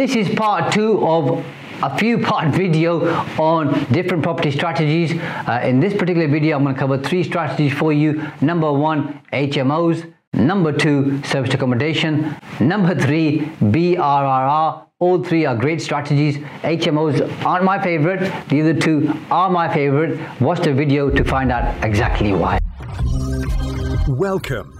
This is part two of a few part video on different property strategies. Uh, in this particular video, I'm going to cover three strategies for you. Number one, HMOs. Number two, service accommodation. Number three, BRRR. All three are great strategies. HMOs aren't my favorite. The other two are my favorite. Watch the video to find out exactly why. Welcome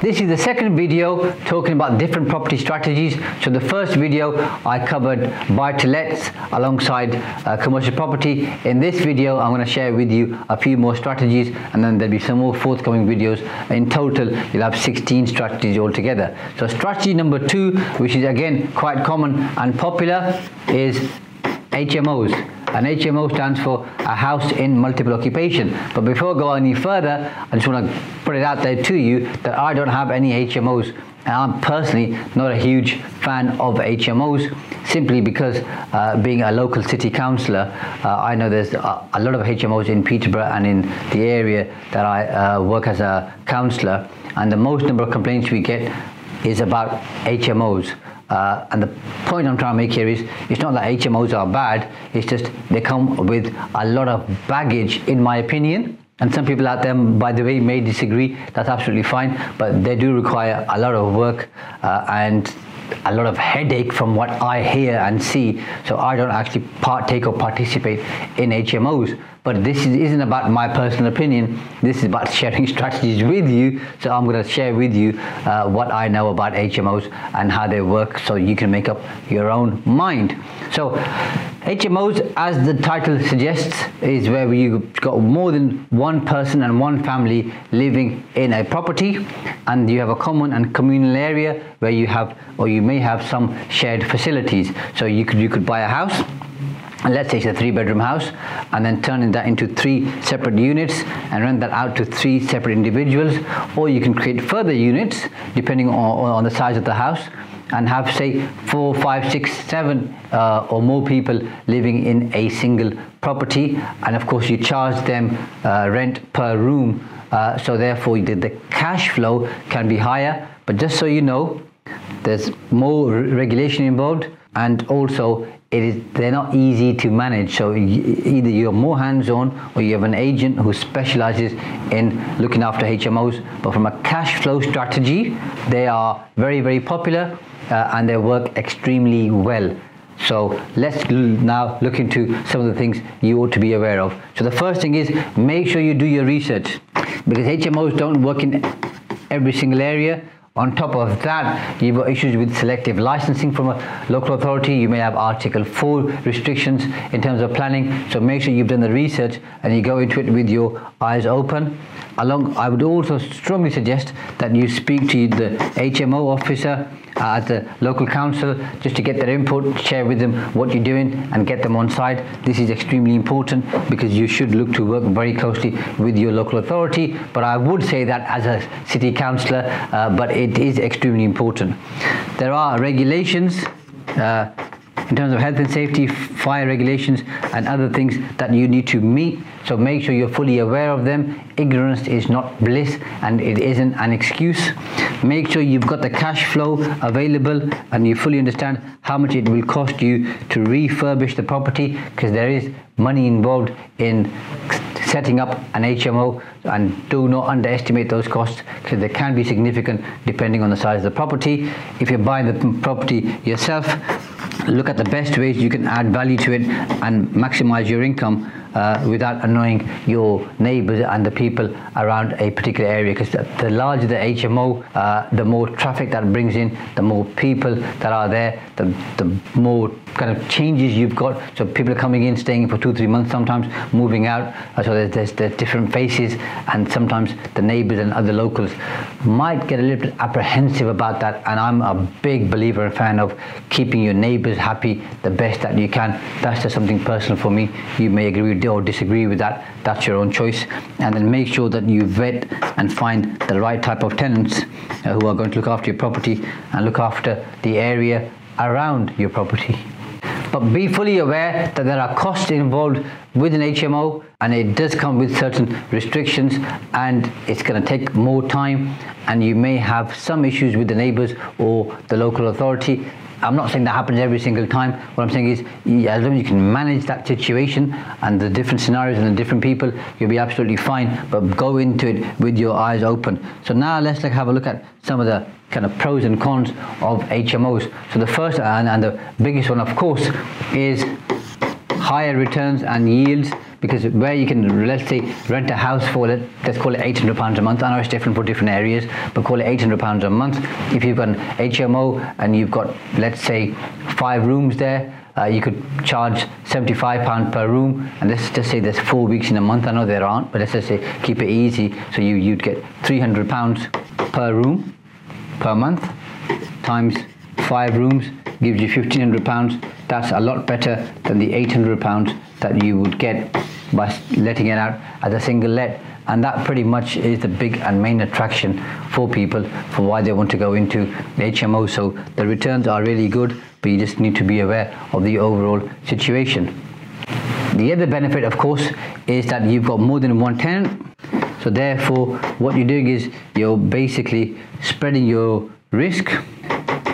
This is the second video talking about different property strategies. So the first video I covered buy to lets alongside uh, commercial property. In this video I'm going to share with you a few more strategies and then there'll be some more forthcoming videos. In total you'll have 16 strategies altogether. So strategy number two which is again quite common and popular is HMOs. An HMO stands for a house in multiple occupation. But before I go any further, I just want to put it out there to you that I don't have any HMOs. And I'm personally not a huge fan of HMOs simply because uh, being a local city councillor, uh, I know there's a, a, lot of HMOs in Peterborough and in the area that I uh, work as a councillor. And the most number of complaints we get is about HMOs. Uh, and the point I'm trying to make here is it's not that HMOs are bad, it's just they come with a lot of baggage, in my opinion. And some people out there, by the way, may disagree. That's absolutely fine, but they do require a lot of work uh, and a lot of headache from what I hear and see. So I don't actually partake or participate in HMOs. But this is, not about my personal opinion. This is about sharing strategies with you. So I'm going to share with you uh, what I know about HMOs and how they work so you can make up your own mind. So HMOs, as the title suggests, is where you've got more than one person and one family living in a property and you have a common and communal area where you have or you may have some shared facilities. So you could you could buy a house let's say it's a three bedroom house and then turning that into three separate units and rent that out to three separate individuals. Or you can create further units depending on, on the size of the house and have say four five six seven uh, or more people living in a single property. And of course you charge them uh, rent per room. Uh, so therefore the, the cash flow can be higher. But just so you know there's more regulation involved and also they're not easy to manage. So either you're more hands-on or you have an agent who specializes in looking after HMOs but from a cash flow strategy they are very very popular uh, and they work extremely well. So let's now look into some of the things you ought to be aware of. So the first thing is make sure you do your research. Because HMOs don't work in every single area on top of that, you've got issues with selective licensing from a local authority. You may have Article 4 restrictions in terms of planning. So make sure you've done the research and you go into it with your eyes open. Along, I would also strongly suggest that you speak to the HMO officer at the local council just to get their input, share with them what you're doing and get them on side. This is extremely important because you should look to work very closely with your local authority. But I would say that as a city councillor, uh, but it is extremely important. There are regulations uh, in terms of health and safety, fire regulations, and other things that you need to meet. So make sure you're fully aware of them. Ignorance is not bliss and it isn't an excuse. Make sure you've got the cash flow available and you fully understand how much it will cost you to refurbish the property because there is money involved in setting up an HMO and do not underestimate those costs because they can be significant depending on the size of the property. If you're buying the property yourself, look at the best ways you can add value to it and maximize your income uh, without annoying your neighbours and the people around a particular area. Because the, larger the HMO, uh, the more traffic that brings in, the more people that are there, the, the more kind of changes you've got. So people are coming in, staying for two, three months, sometimes moving out. Uh, so there's, there's, there's different faces, and sometimes the neighbours and other locals might get a little bit apprehensive about that. And I'm a big believer and fan of keeping your neighbours happy the best that you can. That's just something personal for me. You may agree or disagree with that. That's your own choice. And then make sure that you vet and find the right type of tenants uh, who are going to look after your property and look after the area around your property. But be fully aware that there are costs involved with an HMO and it does come with certain restrictions and it's going to take more time and you may have some issues with the neighbours or the local authority I'm not saying that happens every single time. What I'm saying is, as long as you can manage that situation and the different scenarios and the different people, you'll be absolutely fine. But go into it with your eyes open. So now let's like have a look at some of the kind of pros and cons of HMOs. So the first and, and the biggest one, of course, is higher returns and yields because where you can let's say rent a house for let's call it 800 pounds a month. I know it's different for different areas but call it 800 pounds a month. If you've got an hmo and you've got let's say five rooms there uh, you could charge 75 pound per room. And let's just say there's four weeks in a month. I know there aren't but let's just say keep it easy. So you you'd get 300 pounds per room per month times five rooms gives you 1500 pounds that's a lot better than the 800 pounds that you would get by letting it out as a single let. And that pretty much is the big and main attraction for people for why they want to go into HMO so the returns are really good but you just need to be aware of the overall situation. The other benefit of course is that you've got more than one tenant. So therefore what you're doing is you're basically spreading your risk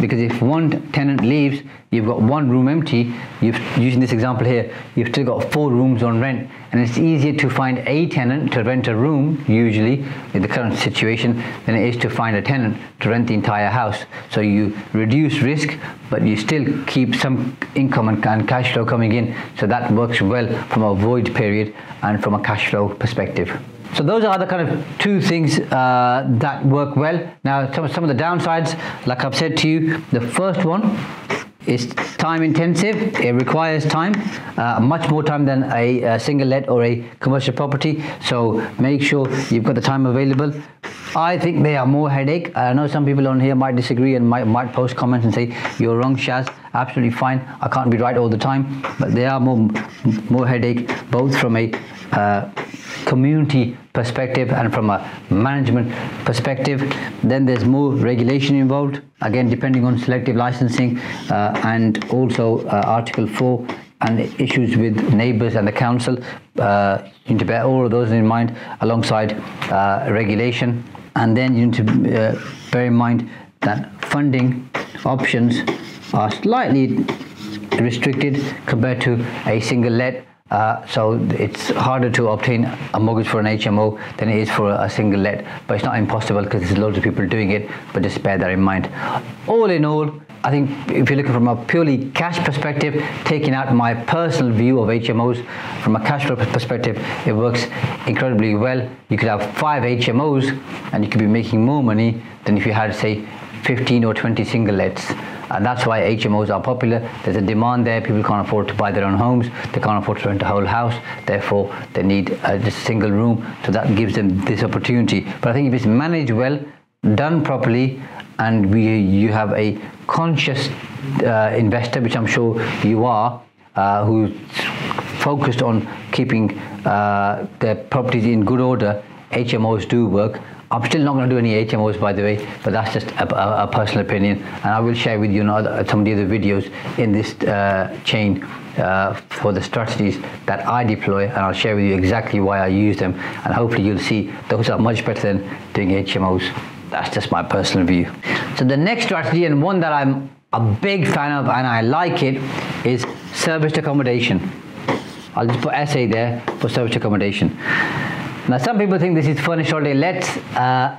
because if one tenant leaves you've got one room empty you've using this example here you've still got four rooms on rent. And it's easier to find a tenant to rent a room usually in the current situation than it is to find a tenant to rent the entire house. So you reduce risk but you still keep some income and, and cash flow coming in. So that works well from a void period and from a cash flow perspective so those are the kind of two things uh, that work well. Now, some, some of the downsides, like I've said to you, the first one is time intensive. It requires time, uh, much more time than a, a, single let or a commercial property. So make sure you've got the time available. I think they are more headache. I know some people on here might disagree and might, might post comments and say, you're wrong, Shaz. Absolutely fine. I can't be right all the time. But they are more, more headache, both from a uh, community perspective and from a management perspective. Then there's more regulation involved, again, depending on selective licensing uh, and also uh, Article 4 and issues with neighbours and the council. Uh, you need to bear all of those in mind alongside uh, regulation. And then you need to uh, bear in mind that funding options are slightly restricted compared to a single let uh, so it's harder to obtain a mortgage for an HMO than it is for a single let, but it's not impossible because there's loads of people doing it. But just bear that in mind. All in all, I think if you're looking from a purely cash perspective, taking out my personal view of HMOs from a cash flow perspective, it works incredibly well. You could have five HMOs and you could be making more money than if you had, say, 15 or 20 single lets and that's why HMOs are popular. There's a demand there. People can't afford to buy their own homes. They can't afford to rent a whole house. Therefore, they need a single room. So that gives them this opportunity. But I think if it's managed well, done properly, and we, you have a conscious uh, investor, which I'm sure you are, uh, who's focused on keeping uh, their properties in good order, HMOs do work. I'm still not going to do any HMOs, by the way, but that's just a, a, a personal opinion, and I will share with you some of the other videos in this uh, chain uh, for the strategies that I deploy, and I'll share with you exactly why I use them, and hopefully you'll see those are much better than doing HMOs. That's just my personal view. So the next strategy, and one that I'm a big fan of, and I like it, is serviced accommodation. I'll just put SA there for serviced accommodation. Now, some people think this is furnished holiday let. Uh,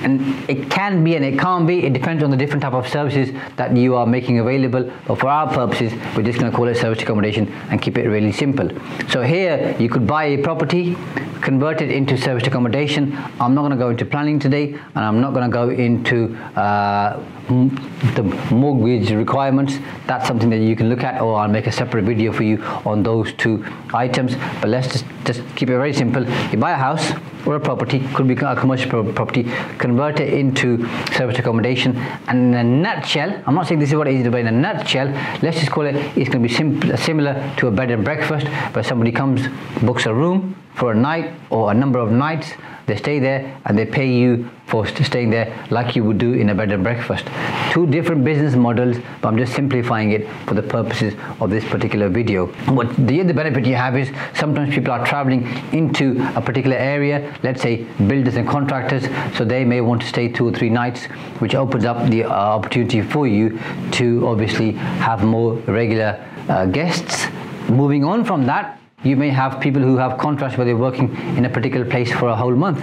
and it can be and it can't be. It depends on the different type of services that you are making available. But for our purposes we're just going to call it service accommodation and keep it really simple. So here you could buy a property convert it into service accommodation. I'm not going to go into planning today and i'm not going to go into uh, the mortgage requirements that's something that you can look at or I'll make a separate video for you on those two items. But let's just, just keep it very simple. You buy a house or a property could be a commercial property convert it into service accommodation. And in a nutshell I'm not saying this is what it is but in a nutshell let's just call it it's going to be simple, similar to a bed and breakfast where somebody comes books a room for a night or a number of nights they stay there and they pay you for staying there like you would do in a bed and breakfast. Two different business models, but I'm just simplifying it for the purposes of this particular video. What the other benefit you have is sometimes people are traveling into a particular area, let's say builders and contractors, so they may want to stay two or three nights, which opens up the uh, opportunity for you to obviously have more regular uh, guests. Moving on from that, you may have people who have contracts where they're working in a particular place for a whole month.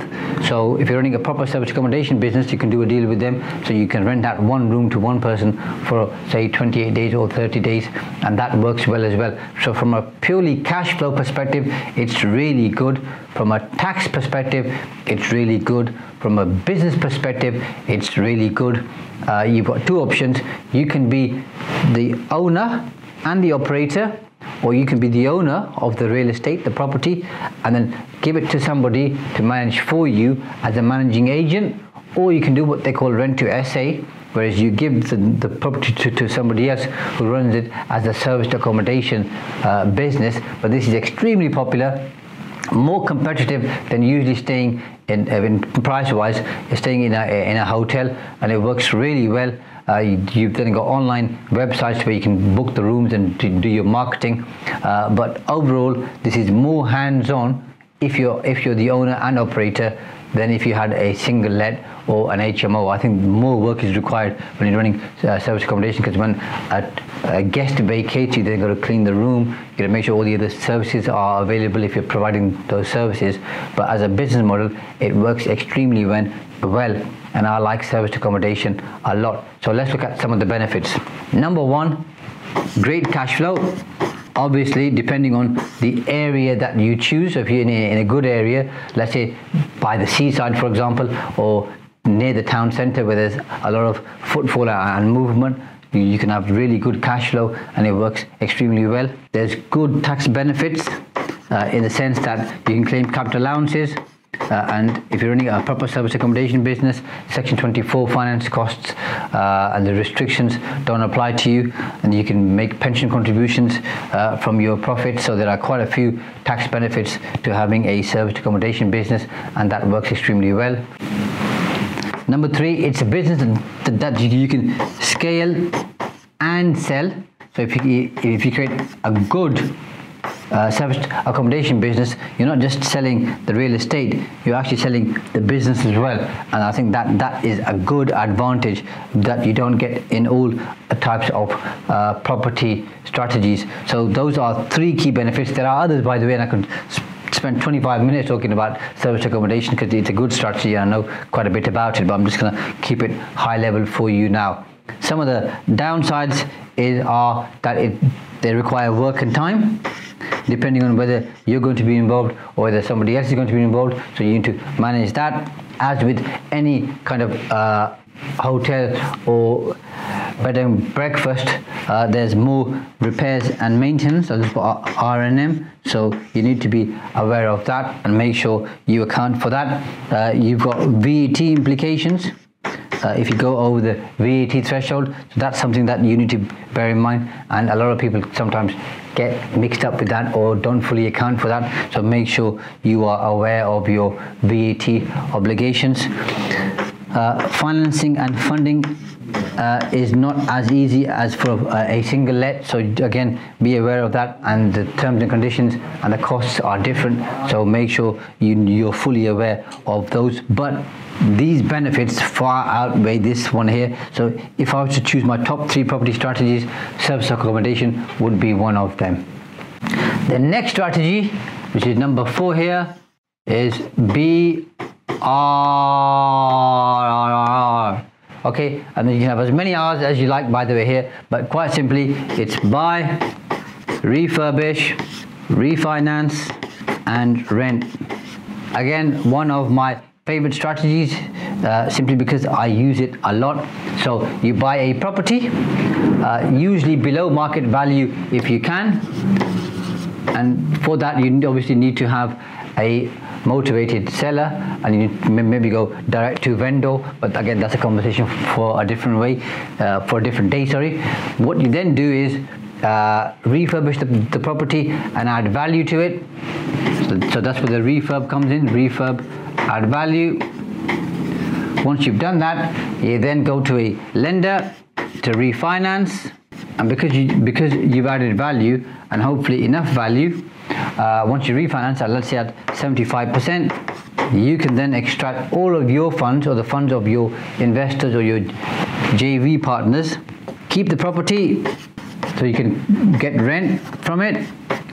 So if you're running a proper service accommodation business, you can do a deal with them. So you can rent out one room to one person for say 28 days or 30 days, and that works well as well. So from a purely cash flow perspective, it's really good. From a tax perspective, it's really good. From a business perspective, it's really good. Uh, you've got two options. You can be the owner and the operator or you can be the owner of the real estate, the property, and then give it to somebody to manage for you as a managing agent, or you can do what they call rent to SA, whereas you give the, the property to, to, somebody else who runs it as a service accommodation uh, business. But this is extremely popular, more competitive than usually staying in, in price-wise, staying in a, in a hotel, and it works really well. Uh, you've then got online websites where you can book the rooms and do your marketing. Uh, but overall, this is more hands-on if you're if you're the owner and operator than if you had a single let or an HMO. I think more work is required when you're running uh, service accommodation because when a, a, guest vacates you, they've got to clean the room, you got to make sure all the other services are available if you're providing those services. But as a business model, it works extremely well and I like service accommodation a lot. So let's look at some of the benefits. Number one, great cash flow. Obviously, depending on the area that you choose, if you're in a, in a good area, let's say by the seaside, for example, or near the town center where there's a lot of footfall and movement, you can have really good cash flow and it works extremely well. There's good tax benefits uh, in the sense that you can claim capital allowances, uh, and if you're running a proper service accommodation business, Section 24 finance costs uh, and the restrictions don't apply to you, and you can make pension contributions uh, from your profits. So there are quite a few tax benefits to having a service accommodation business, and that works extremely well. Number three, it's a business that, that you can scale and sell. So if you if you create a good uh, service accommodation business, you're not just selling the real estate, you're actually selling the business as well. And I think that that is a good advantage that you don't get in all types of uh, property strategies. So those are three key benefits. There are others, by the way, and I could spend 25 minutes talking about service accommodation because it's a good strategy and I know quite a bit about it, but I'm just going to keep it high level for you now. Some of the downsides is, are that it, they require work and time depending on whether you're going to be involved or whether somebody else is going to be involved. So you need to manage that. As with any kind of uh, hotel or bed and breakfast, uh, there's more repairs and maintenance. So R&M. So you need to be aware of that and make sure you account for that. Uh, you've got VAT implications. Uh, if you go over the VAT threshold, so that's something that you need to bear in mind. And a lot of people sometimes get mixed up with that or don't fully account for that. So make sure you are aware of your VAT obligations. Uh, financing and funding uh, is not as easy as for a, a, single let. So again, be aware of that, and the terms and conditions and the costs are different. So make sure you, you're fully aware of those. But these benefits far outweigh this one here. So if I was to choose my top three property strategies, service accommodation would be one of them. The next strategy, which is number four here, is be R. Okay, and then you can have as many R's as you like, by the way, here. But quite simply, it's buy, refurbish, refinance, and rent. Again, one of my favorite strategies uh, simply because I use it a lot. So you buy a property, uh, usually below market value if you can, and for that you obviously need to have a motivated seller and you maybe go direct to vendor but again that's a conversation for a different way uh, for a different day sorry. What you then do is uh, refurbish the, the, property and add value to it. So, so that's where the refurb comes in refurb add value. Once you've done that you then go to a lender to refinance and because you because you've added value and hopefully enough value uh, once you refinance at let's say at 75% you can then extract all of your funds or the funds of your investors or your JV partners keep the property so you can get rent from it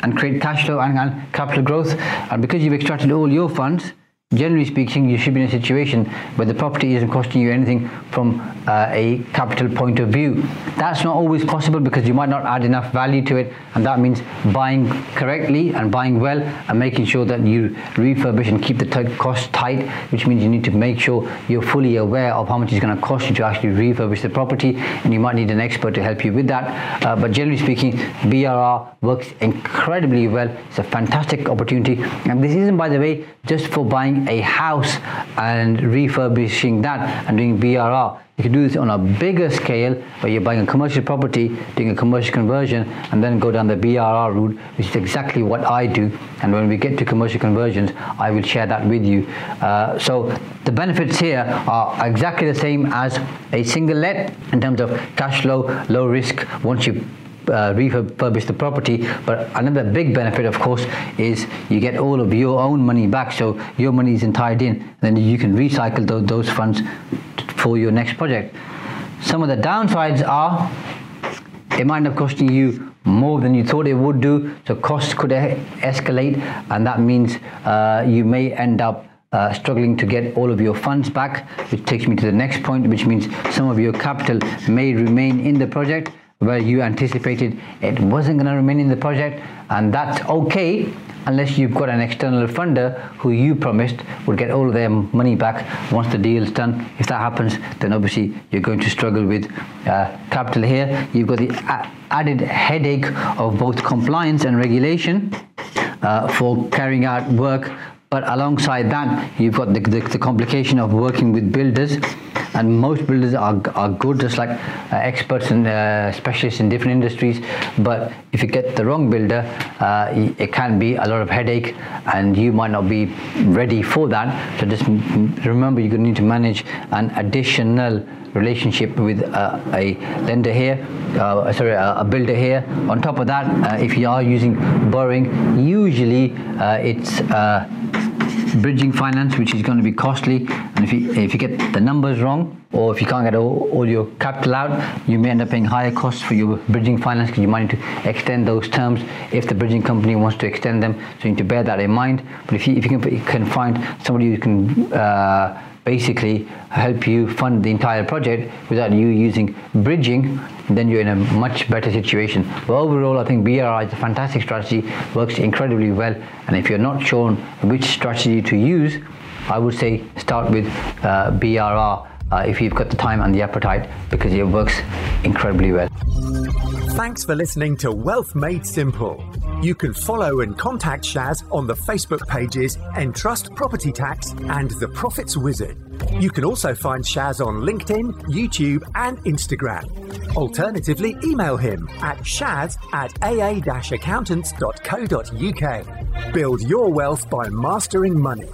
and create cash flow and, and capital growth. And because you've extracted all your funds generally speaking, you should be in a situation where the property isn't costing you anything from uh, a capital point of view. That's not always possible because you might not add enough value to it, and that means buying correctly and buying well and making sure that you refurbish and keep the t- cost tight, which means you need to make sure you're fully aware of how much it's going to cost you to actually refurbish the property, and you might need an expert to help you with that. Uh, but generally speaking, BRR works incredibly well. It's a fantastic opportunity, and this isn't, by the way, just for buying a house and refurbishing that and doing BRR. You can do this on a bigger scale where you're buying a commercial property, doing a commercial conversion, and then go down the BRR route, which is exactly what I do. And when we get to commercial conversions, I will share that with you. Uh, so the benefits here are exactly the same as a single let in terms of cash flow, low risk. Once you uh, refurbish the property. But another big benefit, of course, is you get all of your own money back. So your money isn't tied in. Then you can recycle those, those funds for your next project. Some of the downsides are it might end up costing you more than you thought it would do. So costs could escalate, and that means uh, you may end up uh, struggling to get all of your funds back, which takes me to the next point, which means some of your capital may remain in the project where you anticipated it wasn't going to remain in the project and that's okay unless you've got an external funder who you promised would get all their money back once the deal is done. If that happens then obviously you're going to struggle with uh, capital here. You've got the added headache of both compliance and regulation uh, for carrying out work. But alongside that you've got the, the, the complication of working with builders and most builders are, are good just like uh, experts and uh, specialists in different industries but if you get the wrong builder uh, it can be a lot of headache and you might not be ready for that so just remember you're going to need to manage an additional relationship with uh, a lender here, uh, sorry, a, builder here. On top of that, uh, if you are using borrowing, usually uh, it's uh, bridging finance, which is going to be costly. And if you, if you get the numbers wrong, or if you can't get all, all your capital out, you may end up paying higher costs for your bridging finance because you might need to extend those terms if the bridging company wants to extend them. So you need to bear that in mind. But if you, if you can, can find somebody who can uh, basically help you fund the entire project without you using bridging, then you're in a much better situation. But overall, I think BRR is a fantastic strategy, works incredibly well. And if you're not sure which strategy to use, I would say start with uh, BRR uh, if you've got the time and the appetite because it works incredibly well. Thanks for listening to Wealth Made Simple. You can follow and contact Shaz on the Facebook pages Entrust Property Tax and The Profits Wizard. You can also find Shaz on LinkedIn, YouTube, and Instagram. Alternatively, email him at shaz at aa accountants.co.uk. Build your wealth by mastering money.